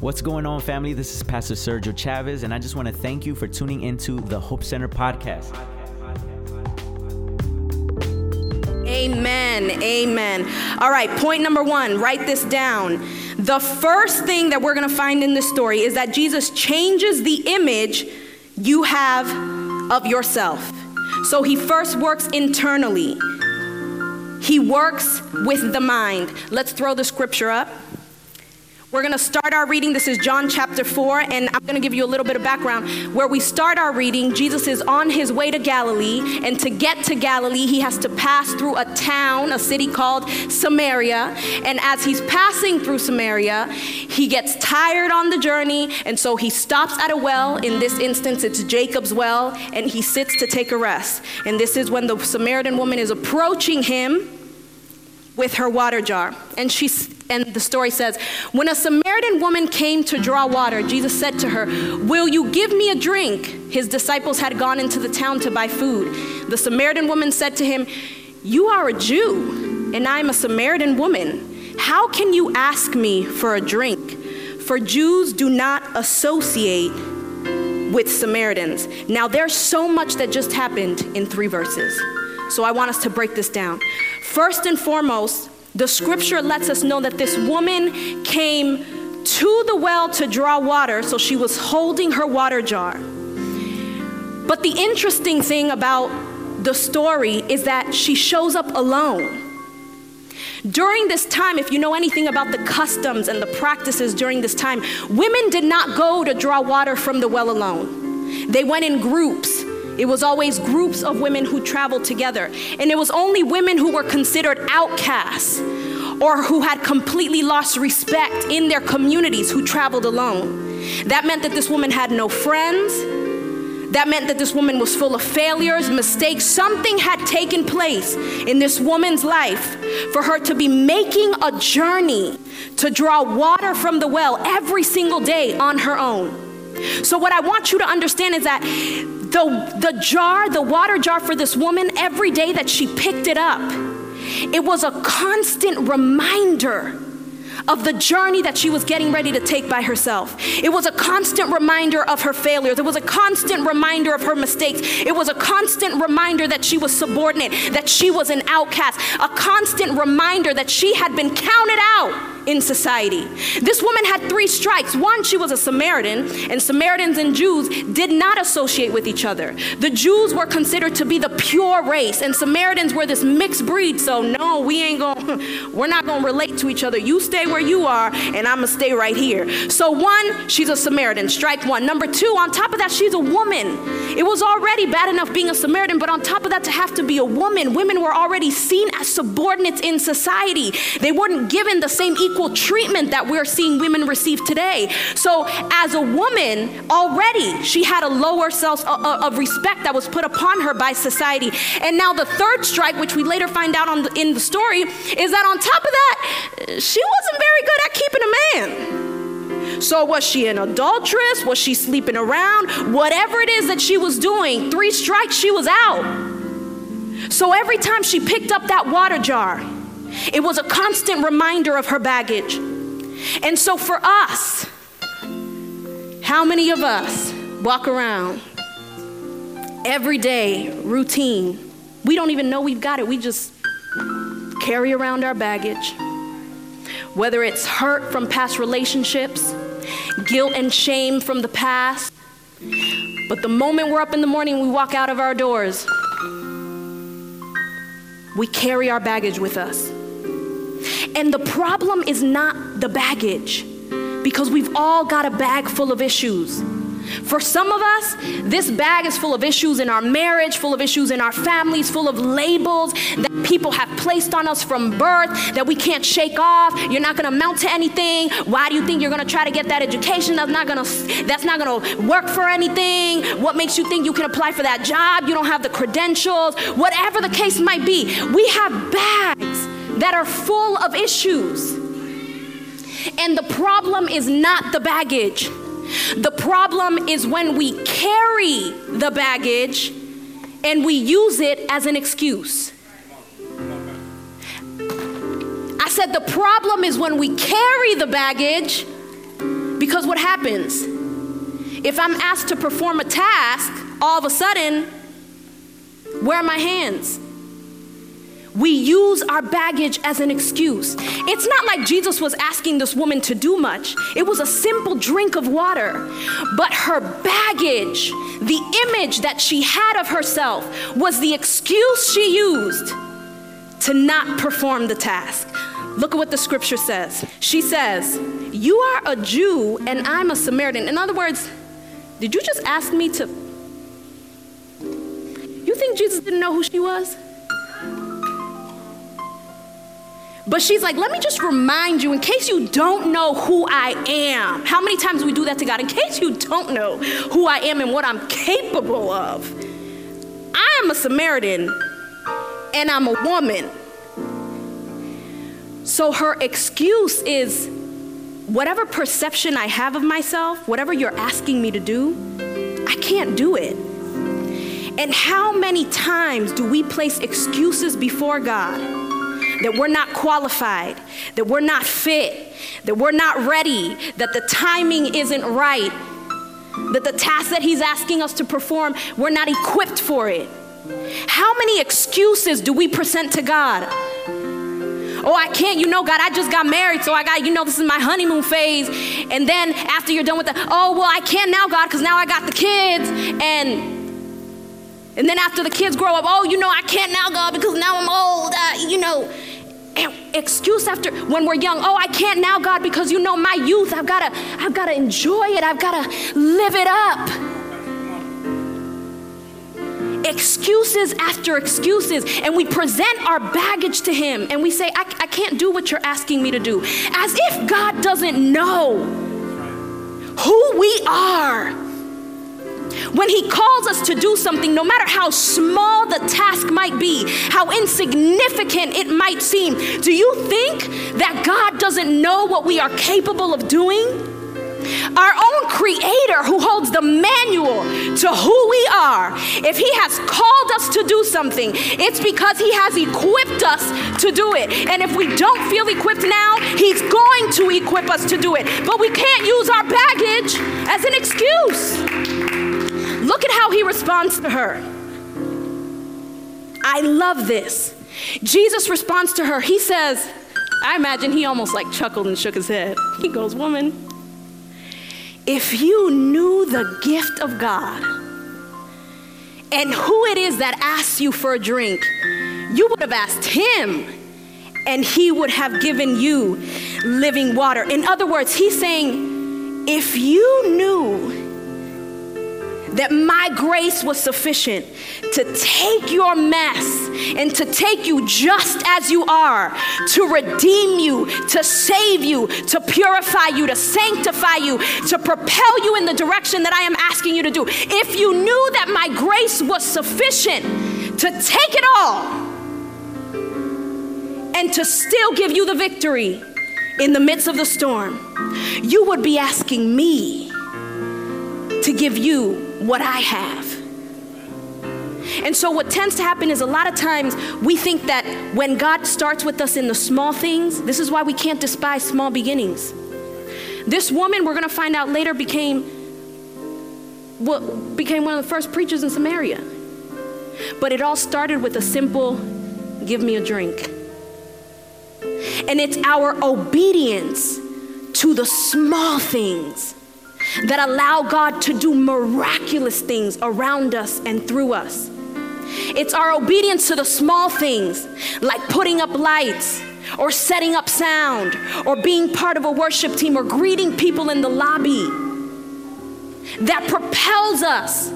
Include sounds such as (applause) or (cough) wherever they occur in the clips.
What's going on, family? This is Pastor Sergio Chavez, and I just want to thank you for tuning into the Hope Center podcast. Amen. Amen. All right, point number one write this down. The first thing that we're going to find in this story is that Jesus changes the image you have of yourself. So he first works internally, he works with the mind. Let's throw the scripture up. We're going to start our reading. This is John chapter 4, and I'm going to give you a little bit of background. Where we start our reading, Jesus is on his way to Galilee, and to get to Galilee, he has to pass through a town, a city called Samaria. And as he's passing through Samaria, he gets tired on the journey, and so he stops at a well. In this instance, it's Jacob's well, and he sits to take a rest. And this is when the Samaritan woman is approaching him with her water jar. And she's and the story says, when a Samaritan woman came to draw water, Jesus said to her, "Will you give me a drink?" His disciples had gone into the town to buy food. The Samaritan woman said to him, "You are a Jew, and I am a Samaritan woman. How can you ask me for a drink?" For Jews do not associate with Samaritans. Now, there's so much that just happened in three verses. So I want us to break this down. First and foremost, the scripture lets us know that this woman came to the well to draw water, so she was holding her water jar. But the interesting thing about the story is that she shows up alone. During this time, if you know anything about the customs and the practices during this time, women did not go to draw water from the well alone. They went in groups. It was always groups of women who traveled together. And it was only women who were considered outcasts or who had completely lost respect in their communities who traveled alone. That meant that this woman had no friends. That meant that this woman was full of failures, mistakes. Something had taken place in this woman's life for her to be making a journey to draw water from the well every single day on her own. So, what I want you to understand is that the, the jar, the water jar for this woman, every day that she picked it up, it was a constant reminder of the journey that she was getting ready to take by herself. It was a constant reminder of her failures. It was a constant reminder of her mistakes. It was a constant reminder that she was subordinate, that she was an outcast, a constant reminder that she had been counted out in society. This woman had three strikes. One, she was a Samaritan, and Samaritans and Jews did not associate with each other. The Jews were considered to be the pure race, and Samaritans were this mixed breed. So, no, we ain't going, (laughs) we're not going to relate to each other. You stay where you are, and I'm going to stay right here. So, one, she's a Samaritan, strike one. Number two, on top of that, she's a woman. It was already bad enough being a Samaritan, but on top of that, to have to be a woman, women were already seen as subordinates in society. They weren't given the same equal equal treatment that we're seeing women receive today. So, as a woman, already she had a lower sense uh, uh, of respect that was put upon her by society. And now, the third strike, which we later find out the, in the story, is that on top of that, she wasn't very good at keeping a man. So, was she an adulteress? Was she sleeping around? Whatever it is that she was doing, three strikes, she was out. So, every time she picked up that water jar, it was a constant reminder of her baggage. And so for us, how many of us walk around every day, routine? We don't even know we've got it. We just carry around our baggage. Whether it's hurt from past relationships, guilt and shame from the past. But the moment we're up in the morning, we walk out of our doors, we carry our baggage with us. And the problem is not the baggage, because we've all got a bag full of issues. For some of us, this bag is full of issues in our marriage, full of issues in our families, full of labels that people have placed on us from birth that we can't shake off. You're not going to amount to anything. Why do you think you're going to try to get that education that's not going to that's not going to work for anything? What makes you think you can apply for that job? You don't have the credentials. Whatever the case might be, we have bags that are full of issues. And the problem is not the baggage. The problem is when we carry the baggage and we use it as an excuse. I said the problem is when we carry the baggage Because what happens? If I'm asked to perform a task, all of a sudden, where are my hands? We use our baggage as an excuse. It's not like Jesus was asking this woman to do much, it was a simple drink of water. But her baggage, the image that she had of herself, was the excuse she used to not perform the task. Look at what the scripture says. She says, You are a Jew and I'm a Samaritan. In other words, did you just ask me to? You think Jesus didn't know who she was? But she's like, let me just remind you, in case you don't know who I am. How many times we do that to God? In case you don't know who I am and what I'm capable of. I am a Samaritan and I'm a woman. So her excuse is whatever perception I have of myself, whatever you're asking me to do, I can't do it. And how many times do we place excuses before God that we're not qualified, that we're not fit, that we're not ready, that the timing isn't right, that the task that He's asking us to perform, we're not equipped for it? How many excuses do we present to God? Oh, I can't, you know, God, I just got married, so I got, you know, this is my honeymoon phase. And then after you're done with that, oh, well, I can't now, God, because now I got the kids. And and then after the kids grow up, oh, you know, I can't now, God, because now I'm old, uh, you know. Eh, excuse after when we're young, oh, I can't now, God, because you know my youth, I've gotta, I've gotta enjoy it, I've gotta live it up. Excuses after excuses, and we present our baggage to Him. And we say, I, I can't do what you're asking me to do. As if God doesn't know who we are. When He calls us to do something, no matter how small the task might be, how insignificant it might seem, do you think that God doesn't know what we are capable of doing? Our own creator who holds the manual to who we are, if he has called us to do something, it's because he has equipped us to do it. And if we don't feel equipped now, he's going to equip us to do it. But we can't use our baggage as an excuse. Look at how he responds to her. I love this. Jesus responds to her. He says, I imagine he almost like chuckled and shook his head. (laughs) He goes, Woman, if you knew the gift of God and who it is that asks you for a drink, you would have asked him and he would have given you living water. In other words, he's saying, if you knew that my grace was sufficient to take your mess and to take you just as you are, to redeem you, to save you, to purify you, to sanctify you, to propel you in the direction that I am asking you to do. If you knew that my grace was sufficient to take it all and to still give you the victory in the midst of the storm, you would be asking me to give you what I have. And so, what tends to happen is a lot of times we think that when God starts with us in the small things, this is why we can't despise small beginnings. This woman, we're going to find out later, became what became one of the first preachers in Samaria. But it all started with a simple give me a drink. And it's our obedience to the small things that allow God to do miraculous things around us and through us. It's our obedience to the small things, like putting up lights, or setting up sound, or being part of a worship team, or greeting people in the lobby, that propels us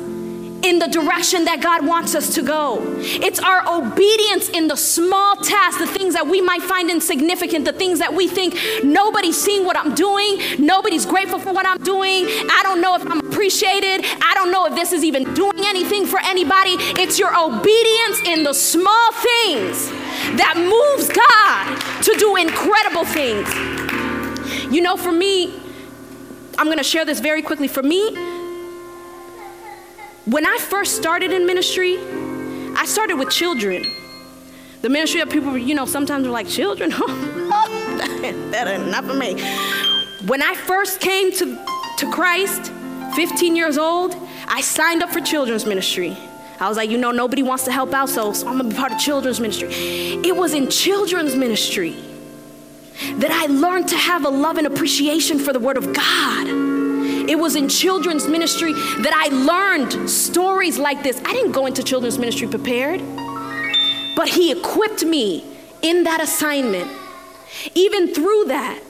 in the direction that God wants us to go. It's our obedience in the small tasks, the things that we might find insignificant, the things that we think nobody's seeing what I'm doing, nobody's grateful for what I'm doing, I don't know if I'm appreciated, I don't know if this is even doing anything for anybody. It's your obedience in the small things that moves God to do incredible things. You know, for me, I'm gonna share this very quickly. For me, when I first started in ministry, I started with children. The ministry of people, you know, sometimes are like, children? that, (laughs) oh, that ain't not for me. When I first came to, to Christ, 15 years old, I signed up for children's ministry. I was like, you know, nobody wants to help out, so, so I'm gonna be part of children's ministry. It was in children's ministry that I learned to have a love and appreciation for the Word of God. It was in children's ministry that I learned stories like this. I didn't go into children's ministry prepared, but He equipped me in that assignment. Even through that,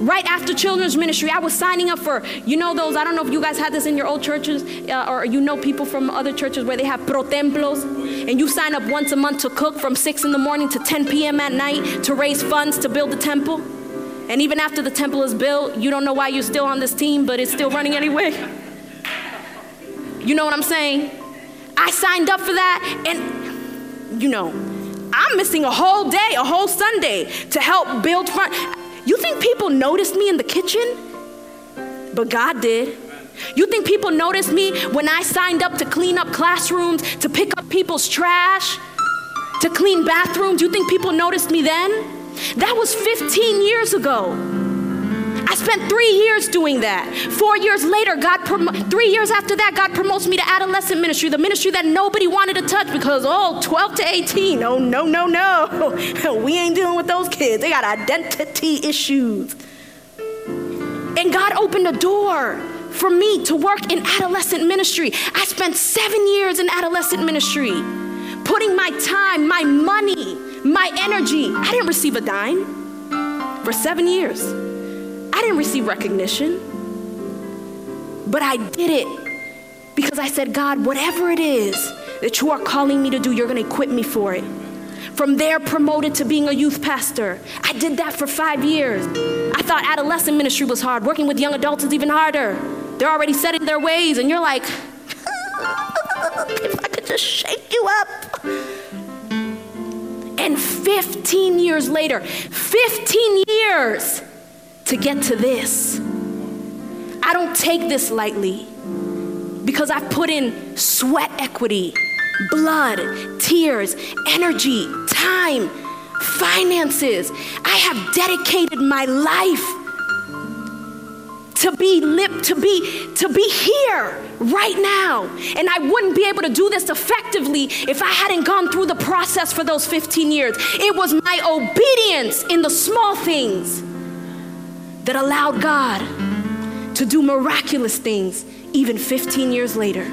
right after children's ministry, I was signing up for, you know, those, I don't know if you guys had this in your old churches uh, or you know people from other churches where they have pro templos and you sign up once a month to cook from 6 in the morning to 10 p.m. at night to raise funds to build the temple. And even after the temple is built, you don't know why you're still on this team, but it's still running anyway. You know what I'm saying? I signed up for that, and you know, I'm missing a whole day, a whole Sunday to help build front. You think people noticed me in the kitchen? But God did. You think people noticed me when I signed up to clean up classrooms, to pick up people's trash, to clean bathrooms? You think people noticed me then? That was 15 years ago. I spent three years doing that. Four years later, God, prom- three years after that, God promotes me to adolescent ministry, the ministry that nobody wanted to touch because, oh, 12 to 18, oh, no, no, no. (laughs) we ain't dealing with those kids. They got identity issues. And God opened a door for me to work in adolescent ministry. I spent seven years in adolescent ministry, putting my time, my money, my energy. I didn't receive a dime for seven years. I didn't receive recognition, but I did it because I said, God, whatever it is that you are calling me to do, you're going to equip me for it. From there, promoted to being a youth pastor. I did that for five years. I thought adolescent ministry was hard. Working with young adults is even harder. They're already set in their ways, and you're like, (laughs) if I could just shake you up. And 15 years later, 15 years to get to this. I don't take this lightly because I've put in sweat equity, blood, tears, energy, time, finances. I have dedicated my life to be lip to be to be here right now. And i wouldn't be able to do this effectively if i hadn't gone through the process for those 15 years. It was my obedience in the small things that allowed god to do miraculous things even 15 years later.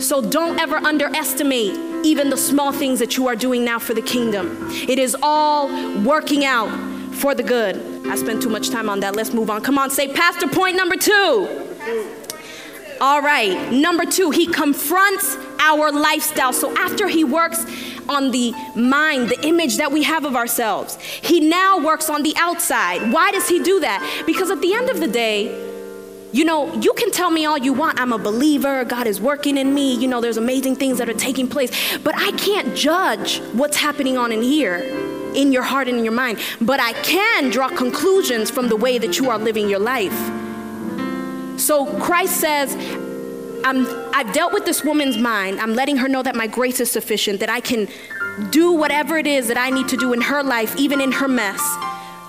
So don't ever underestimate even the small things that you are doing now for the kingdom. It is all working out for the good I spent too much time on that. Let's move on. Come on, say pastor point number two. All right, number two, he confronts our lifestyle. So after he works on the mind, the image that we have of ourselves, he now works on the outside. Why does he do that? Because at the end of the day, you know, you can tell me all you want. I'm a believer. God is working in me. You know, there's amazing things that are taking place. But I can't judge what's happening on in here in your heart and in your mind, but I can draw conclusions from the way that you are living your life. So Christ says, i have dealt with this woman's mind. I'm letting her know that my grace is sufficient, that I can do whatever it is that I need to do in her life, even in her mess,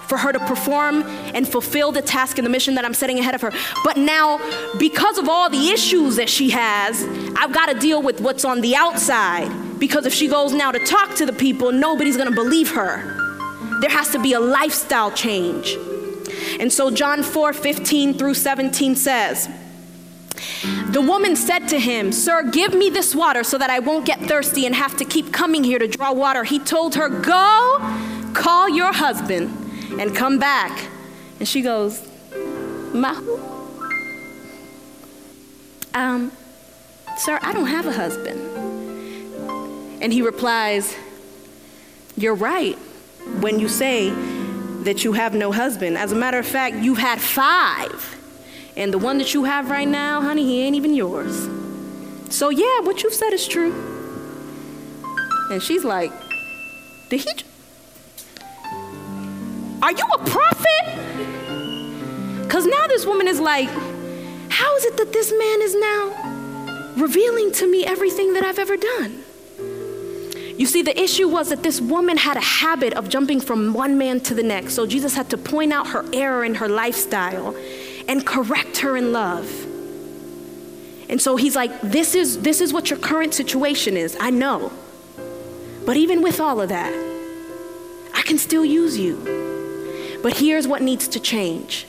for her to perform and fulfill the task and the mission that I'm setting ahead of her. But now, because of all the issues that she has, I've got to deal with what's on the outside because if she goes now to talk to the people, nobody's gonna believe her. There has to be a lifestyle change. And so, John 4 15 through 17 says, the woman said to him, Sir, give me this water so that I won't get thirsty and have to keep coming here to draw water. He told her, Go, call your husband and come back. And she goes, Mahu? Um, sir, I don't have a husband. And he replies, You're right when you say that you have no husband. As a matter of fact, you've had five. And the one that you have right now, honey, he ain't even yours. So, yeah, what you've said is true. And she's like, Did he? Are you a prophet? Because now this woman is like, How is it that this man is now revealing to me everything that I've ever done? You see, the issue was that this woman had a habit of jumping from one man to the next. So Jesus had to point out her error in her lifestyle and correct her in love. And so he's like, this is, this is what your current situation is. I know. But even with all of that, I can still use you. But here's what needs to change.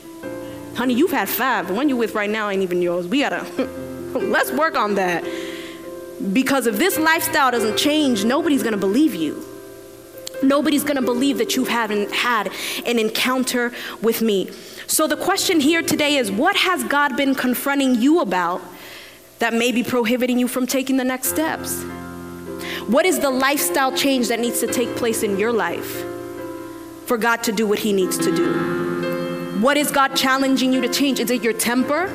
Honey, you've had five. The one you're with right now ain't even yours. We gotta, (laughs) let's work on that. Because if this lifestyle doesn't change, nobody's gonna believe you. Nobody's gonna believe that you haven't had an encounter with me. So the question here today is what has God been confronting you about that may be prohibiting you from taking the next steps? What is the lifestyle change that needs to take place in your life for God to do what He needs to do? What is God challenging you to change? Is it your temper?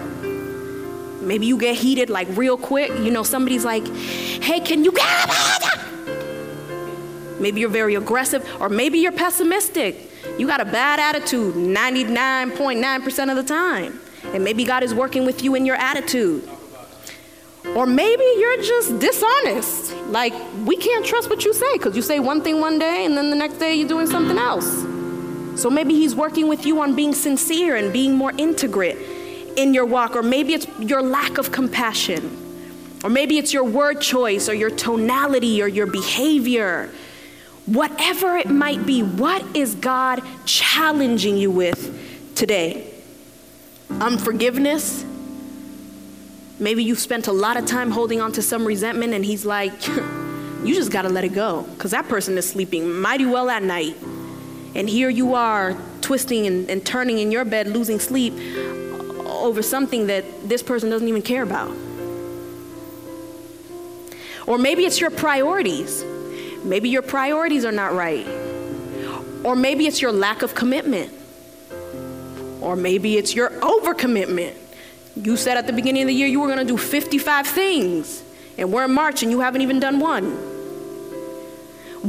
Maybe you get heated like real quick. You know, somebody's like, hey, can you get Maybe you're very aggressive, or maybe you're pessimistic. You got a bad attitude 99.9% of the time. And maybe God is working with you in your attitude. Or maybe you're just dishonest. Like, we can't trust what you say because you say one thing one day and then the next day you're doing something else. So maybe He's working with you on being sincere and being more integrate in your walk. Or maybe it's your lack of compassion. Or maybe it's your word choice or your tonality or your behavior. Whatever it might be, what is God challenging you with today? Unforgiveness? Maybe you've spent a lot of time holding on to some resentment, and He's like, you just got to let it go because that person is sleeping mighty well at night. And here you are twisting and, and turning in your bed, losing sleep over something that this person doesn't even care about. Or maybe it's your priorities. Maybe your priorities are not right. Or maybe it's your lack of commitment. Or maybe it's your overcommitment. You said at the beginning of the year you were going to do 55 things, and we're in March and you haven't even done one.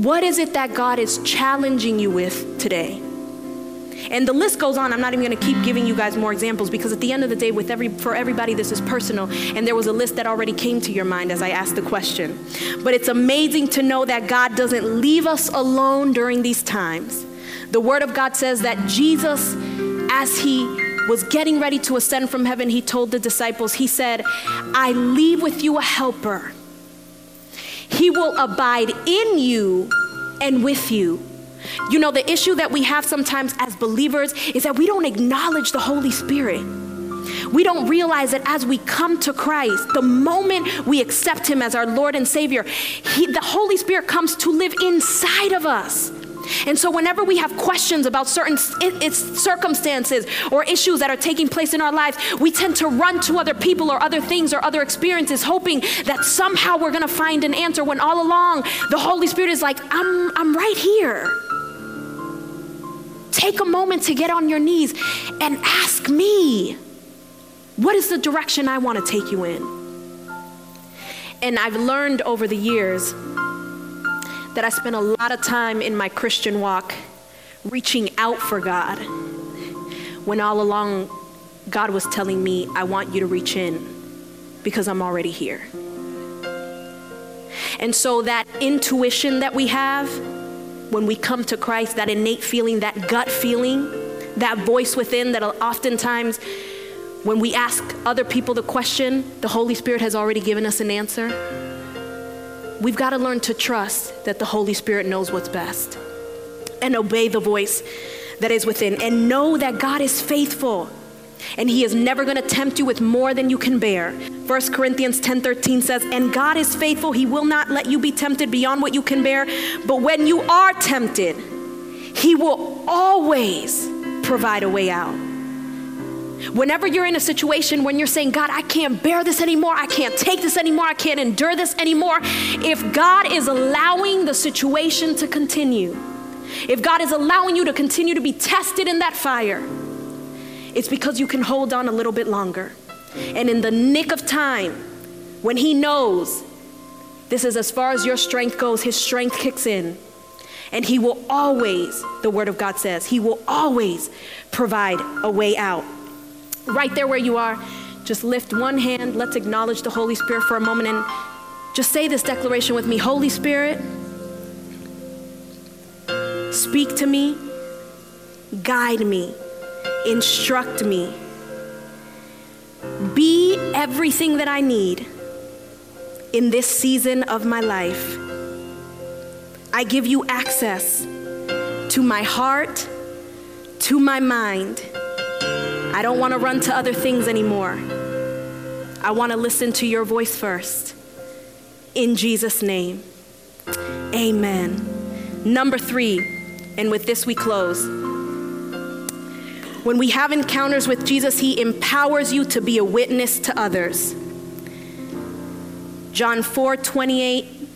What is it that God is challenging you with today? And the list goes on. I'm not even going to keep giving you guys more examples because at the end of the day, with every, for everybody, this is personal. And there was a list that already came to your mind as I asked the question. But it's amazing to know that God doesn't leave us alone during these times. The Word of God says that Jesus, as He was getting ready to ascend from heaven, He told the disciples, He said, I leave with you a helper. He will abide in you and with you you know, the issue that we have sometimes as believers is that we don't acknowledge the Holy Spirit. We don't realize that as we come to Christ, the moment we accept Him as our Lord and Savior, he, the Holy Spirit comes to live inside of us. And so, whenever we have questions about certain circumstances or issues that are taking place in our lives, we tend to run to other people or other things or other experiences, hoping that somehow we're going to find an answer when all along the Holy Spirit is like, I'm, I'm right here. Take a moment to get on your knees and ask me, what is the direction I want to take you in? And I've learned over the years that I spent a lot of time in my Christian walk reaching out for God when all along God was telling me, I want you to reach in because I'm already here. And so that intuition that we have, when we come to Christ, that innate feeling, that gut feeling, that voice within that oftentimes when we ask other people the question, the Holy Spirit has already given us an answer. We've got to learn to trust that the Holy Spirit knows what's best and obey the voice that is within and know that God is faithful and he is never going to tempt you with more than you can bear. 1 Corinthians 10:13 says, "And God is faithful; he will not let you be tempted beyond what you can bear, but when you are tempted, he will always provide a way out." Whenever you're in a situation when you're saying, God, I can't bear this anymore, I can't take this anymore, I can't endure this anymore, if God is allowing the situation to continue, if God is allowing you to continue to be tested in that fire, it's because you can hold on a little bit longer. And in the nick of time, when He knows this is as far as your strength goes, His strength kicks in. And He will always, the Word of God says, He will always provide a way out. Right there where you are, just lift one hand. Let's acknowledge the Holy Spirit for a moment and just say this declaration with me Holy Spirit, speak to me, guide me, instruct me. Be everything that I need in this season of my life. I give you access to my heart, to my mind. I don't want to run to other things anymore. I want to listen to your voice first. In Jesus' name, amen. Number three, and with this we close. When we have encounters with Jesus, He empowers you to be a witness to others. John 4 28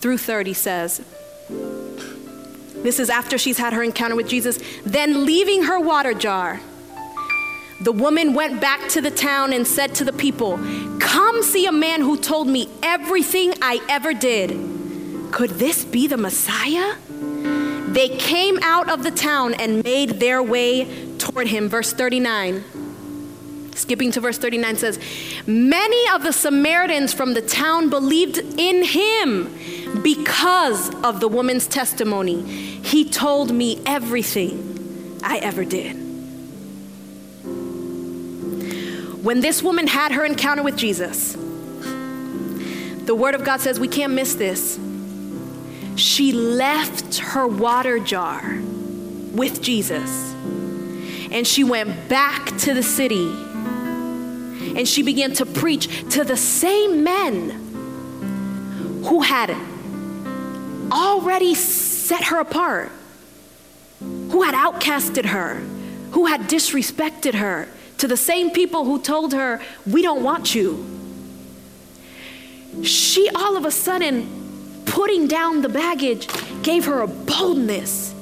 through 30 says, This is after she's had her encounter with Jesus. Then, leaving her water jar, the woman went back to the town and said to the people, Come see a man who told me everything I ever did. Could this be the Messiah? They came out of the town and made their way toward him. Verse 39. Skipping to verse 39 says, Many of the Samaritans from the town believed in him because of the woman's testimony. He told me everything I ever did. When this woman had her encounter with Jesus, the Word of God says we can't miss this. She left her water jar with Jesus and she went back to the city and she began to preach to the same men who had already set her apart, who had outcasted her, who had disrespected her, to the same people who told her, We don't want you. She all of a sudden, putting down the baggage, gave her a boldness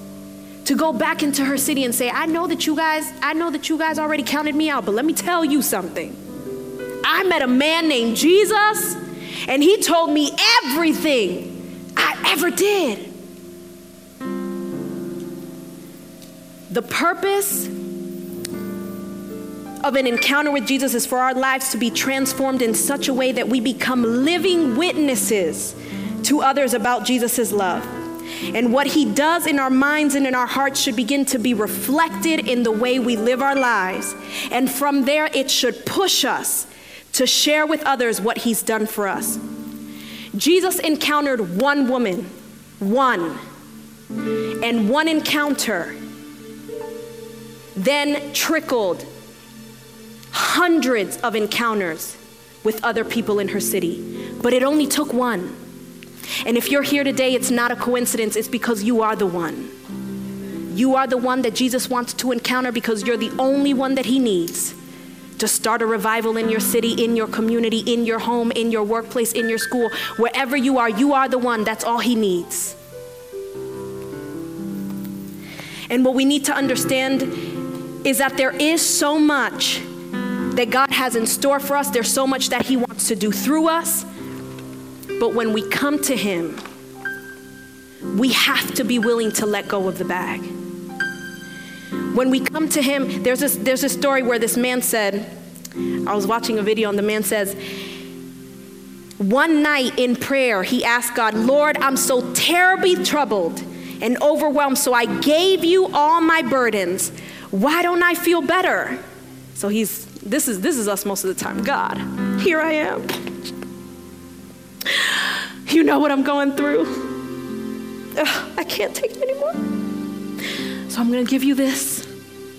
to go back into her city and say, I know that you guys, I know that you guys already counted me out, but let me tell you something. I met a man named Jesus, and he told me everything I ever did. The purpose of an encounter with Jesus is for our lives to be transformed in such a way that we become living witnesses to others about Jesus' love. And what he does in our minds and in our hearts should begin to be reflected in the way we live our lives. And from there, it should push us to share with others what he's done for us. Jesus encountered one woman, one, and one encounter then trickled hundreds of encounters with other people in her city, but it only took one. And if you're here today, it's not a coincidence, it's because you are the one. You are the one that Jesus wants to encounter because you're the only one that he needs to start a revival in your city, in your community, in your home, in your workplace, in your school, wherever you are, you are the one. That's all he needs. And what we need to understand is that there is so much that God has in store for us. There's so much that He wants to do through us. But when we come to Him, we have to be willing to let go of the bag. When we come to Him, there's this, there's a story where this man said, I was watching a video, and the man says, one night in prayer, he asked God, Lord, I'm so terribly troubled and overwhelmed, so I gave you all my burdens. Why don't I feel better? So he's this is this is us most of the time. God, here I am. You know what I'm going through. Ugh, I can't take it anymore. So I'm going to give you this.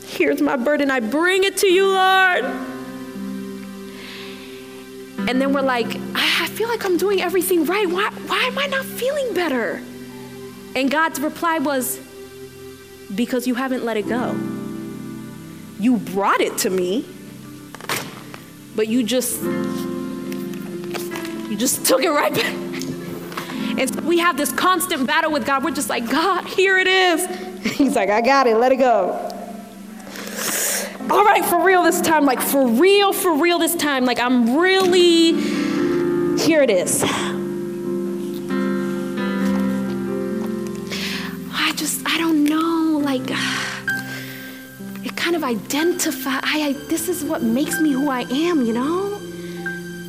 Here's my burden. I bring it to you, Lord. And then we're like, I feel like I'm doing everything right. Why, why am I not feeling better? And God's reply was, Because you haven't let it go. You brought it to me, but you just you just took it right back. And so we have this constant battle with God. We're just like, God, here it is. (laughs) He's like, I got it, let it go. All right, for real this time, like for real, for real this time. Like I'm really, here it is. Of identify, I, I, this is what makes me who I am, you know?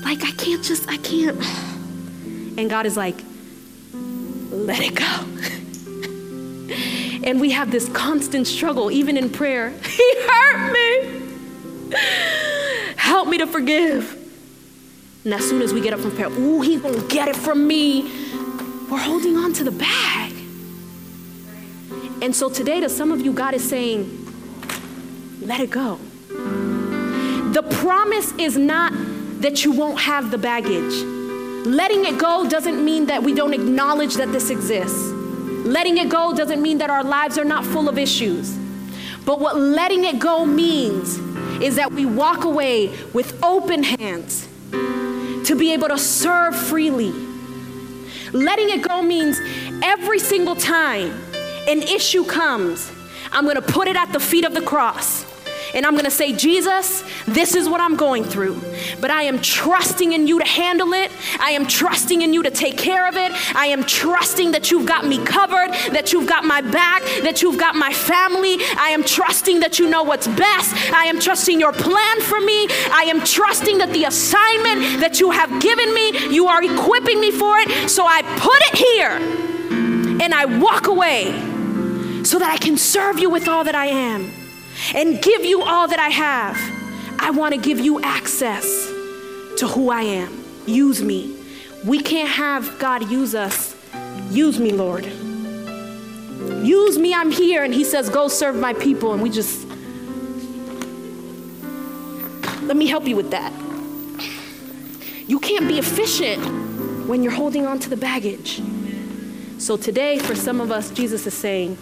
Like, I can't just, I can't. And God is like, let it go. (laughs) And we have this constant struggle, even in prayer. (laughs) He hurt me. Help me to forgive. And as soon as we get up from prayer, ooh, he's gonna get it from me. We're holding on to the bag. And so today, to some of you, God is saying, let it go. The promise is not that you won't have the baggage. Letting it go doesn't mean that we don't acknowledge that this exists. Letting it go doesn't mean that our lives are not full of issues. But what letting it go means is that we walk away with open hands to be able to serve freely. Letting it go means every single time an issue comes, I'm gonna put it at the feet of the cross and I'm gonna say, Jesus, this is what I'm going through, but I am trusting in you to handle it. I am trusting in you to take care of it. I am trusting that you've got me covered, that you've got my back, that you've got my family. I am trusting that you know what's best. I am trusting your plan for me. I am trusting that the assignment that you have given me, you are equipping me for it. So I put it here and I walk away so that I can serve you with all that I am and give you all that I have. I want to give you access to who I am. Use me. We can't have God use us. Use me, Lord. Use me, I'm here. And He says, Go serve my people. And we just, let me help you with that. You can't be efficient when you're holding on to the baggage. So today, for some of us, Jesus is saying,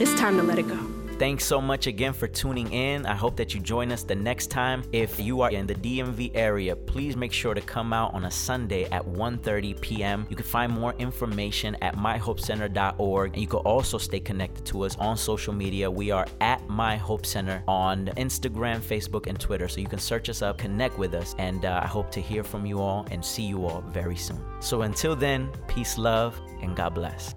It's time to let it go. Thanks so much again for tuning in. I hope that you join us the next time. If you are in the DMV area, please make sure to come out on a Sunday at 1:30 p.m. You can find more information at myhopecenter.org and you can also stay connected to us on social media. We are at My Hope Center on Instagram, Facebook, and Twitter. So you can search us up, connect with us, and uh, I hope to hear from you all and see you all very soon. So until then, peace, love, and God bless.